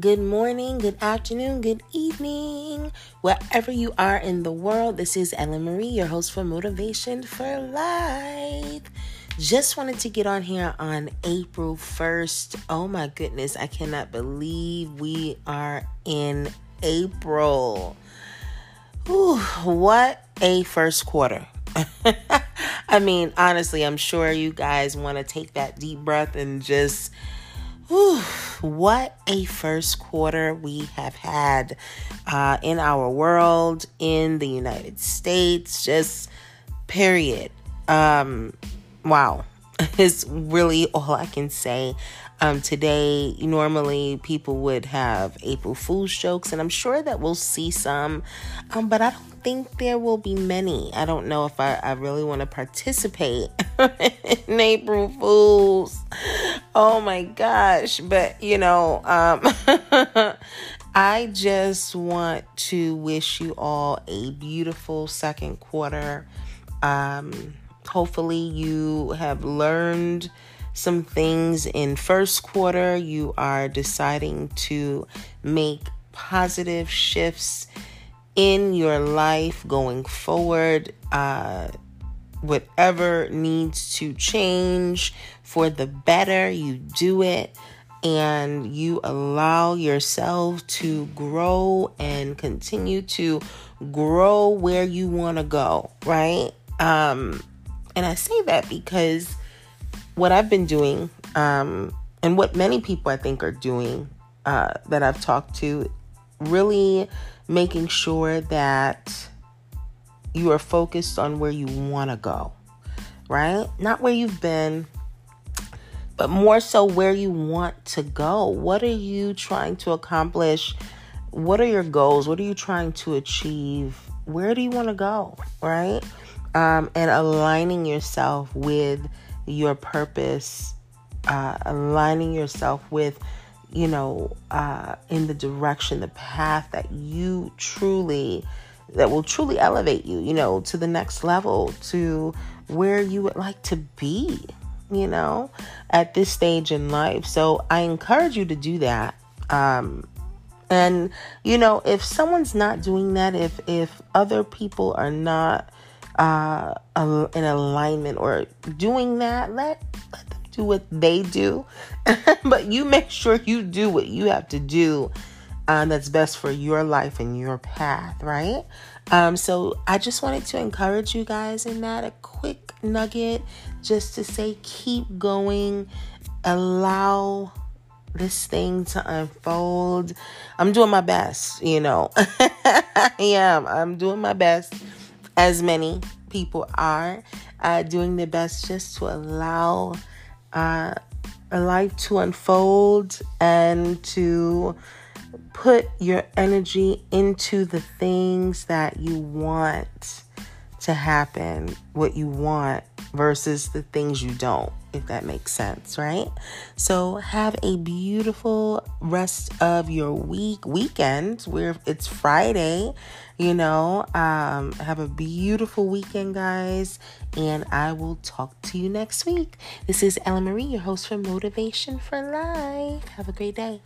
good morning, good afternoon, good evening, wherever you are in the world. This is Ellen Marie, your host for Motivation for Life. Just wanted to get on here on April 1st. Oh my goodness, I cannot believe we are in April. Whew, what a first quarter. I mean, honestly, I'm sure you guys want to take that deep breath and just Whew, what a first quarter we have had uh, in our world, in the United States, just period. Um, wow, is really all I can say. Um, today, normally people would have April Fool's jokes, and I'm sure that we'll see some, um, but I don't think there will be many. I don't know if I, I really want to participate in April Fools. Oh my gosh. But, you know, um, I just want to wish you all a beautiful second quarter. Um, hopefully, you have learned some things in first quarter. You are deciding to make positive shifts in your life going forward. Uh, whatever needs to change for the better, you do it and you allow yourself to grow and continue to grow where you want to go, right? Um, and I say that because what I've been doing, um, and what many people I think are doing uh, that I've talked to, really making sure that you are focused on where you want to go, right? Not where you've been, but more so where you want to go. What are you trying to accomplish? What are your goals? What are you trying to achieve? Where do you want to go, right? Um, and aligning yourself with your purpose, uh, aligning yourself with you know, uh, in the direction, the path that you truly, that will truly elevate you, you know, to the next level, to where you would like to be, you know, at this stage in life. So I encourage you to do that. Um, and you know, if someone's not doing that, if if other people are not uh, in alignment or doing that, let let them do what they do, but you make sure you do what you have to do um, that's best for your life and your path, right? Um, so I just wanted to encourage you guys in that a quick nugget just to say keep going, allow this thing to unfold. I'm doing my best, you know. I am. I'm doing my best, as many people are, uh, doing their best just to allow uh, a life to unfold and to put your energy into the things that you want to happen, what you want versus the things you don't, if that makes sense, right? So have a beautiful rest of your week, weekend, where it's Friday, you know. Um, have a beautiful weekend, guys, and I will talk to you next week. This is Ella Marie, your host for Motivation for Life. Have a great day.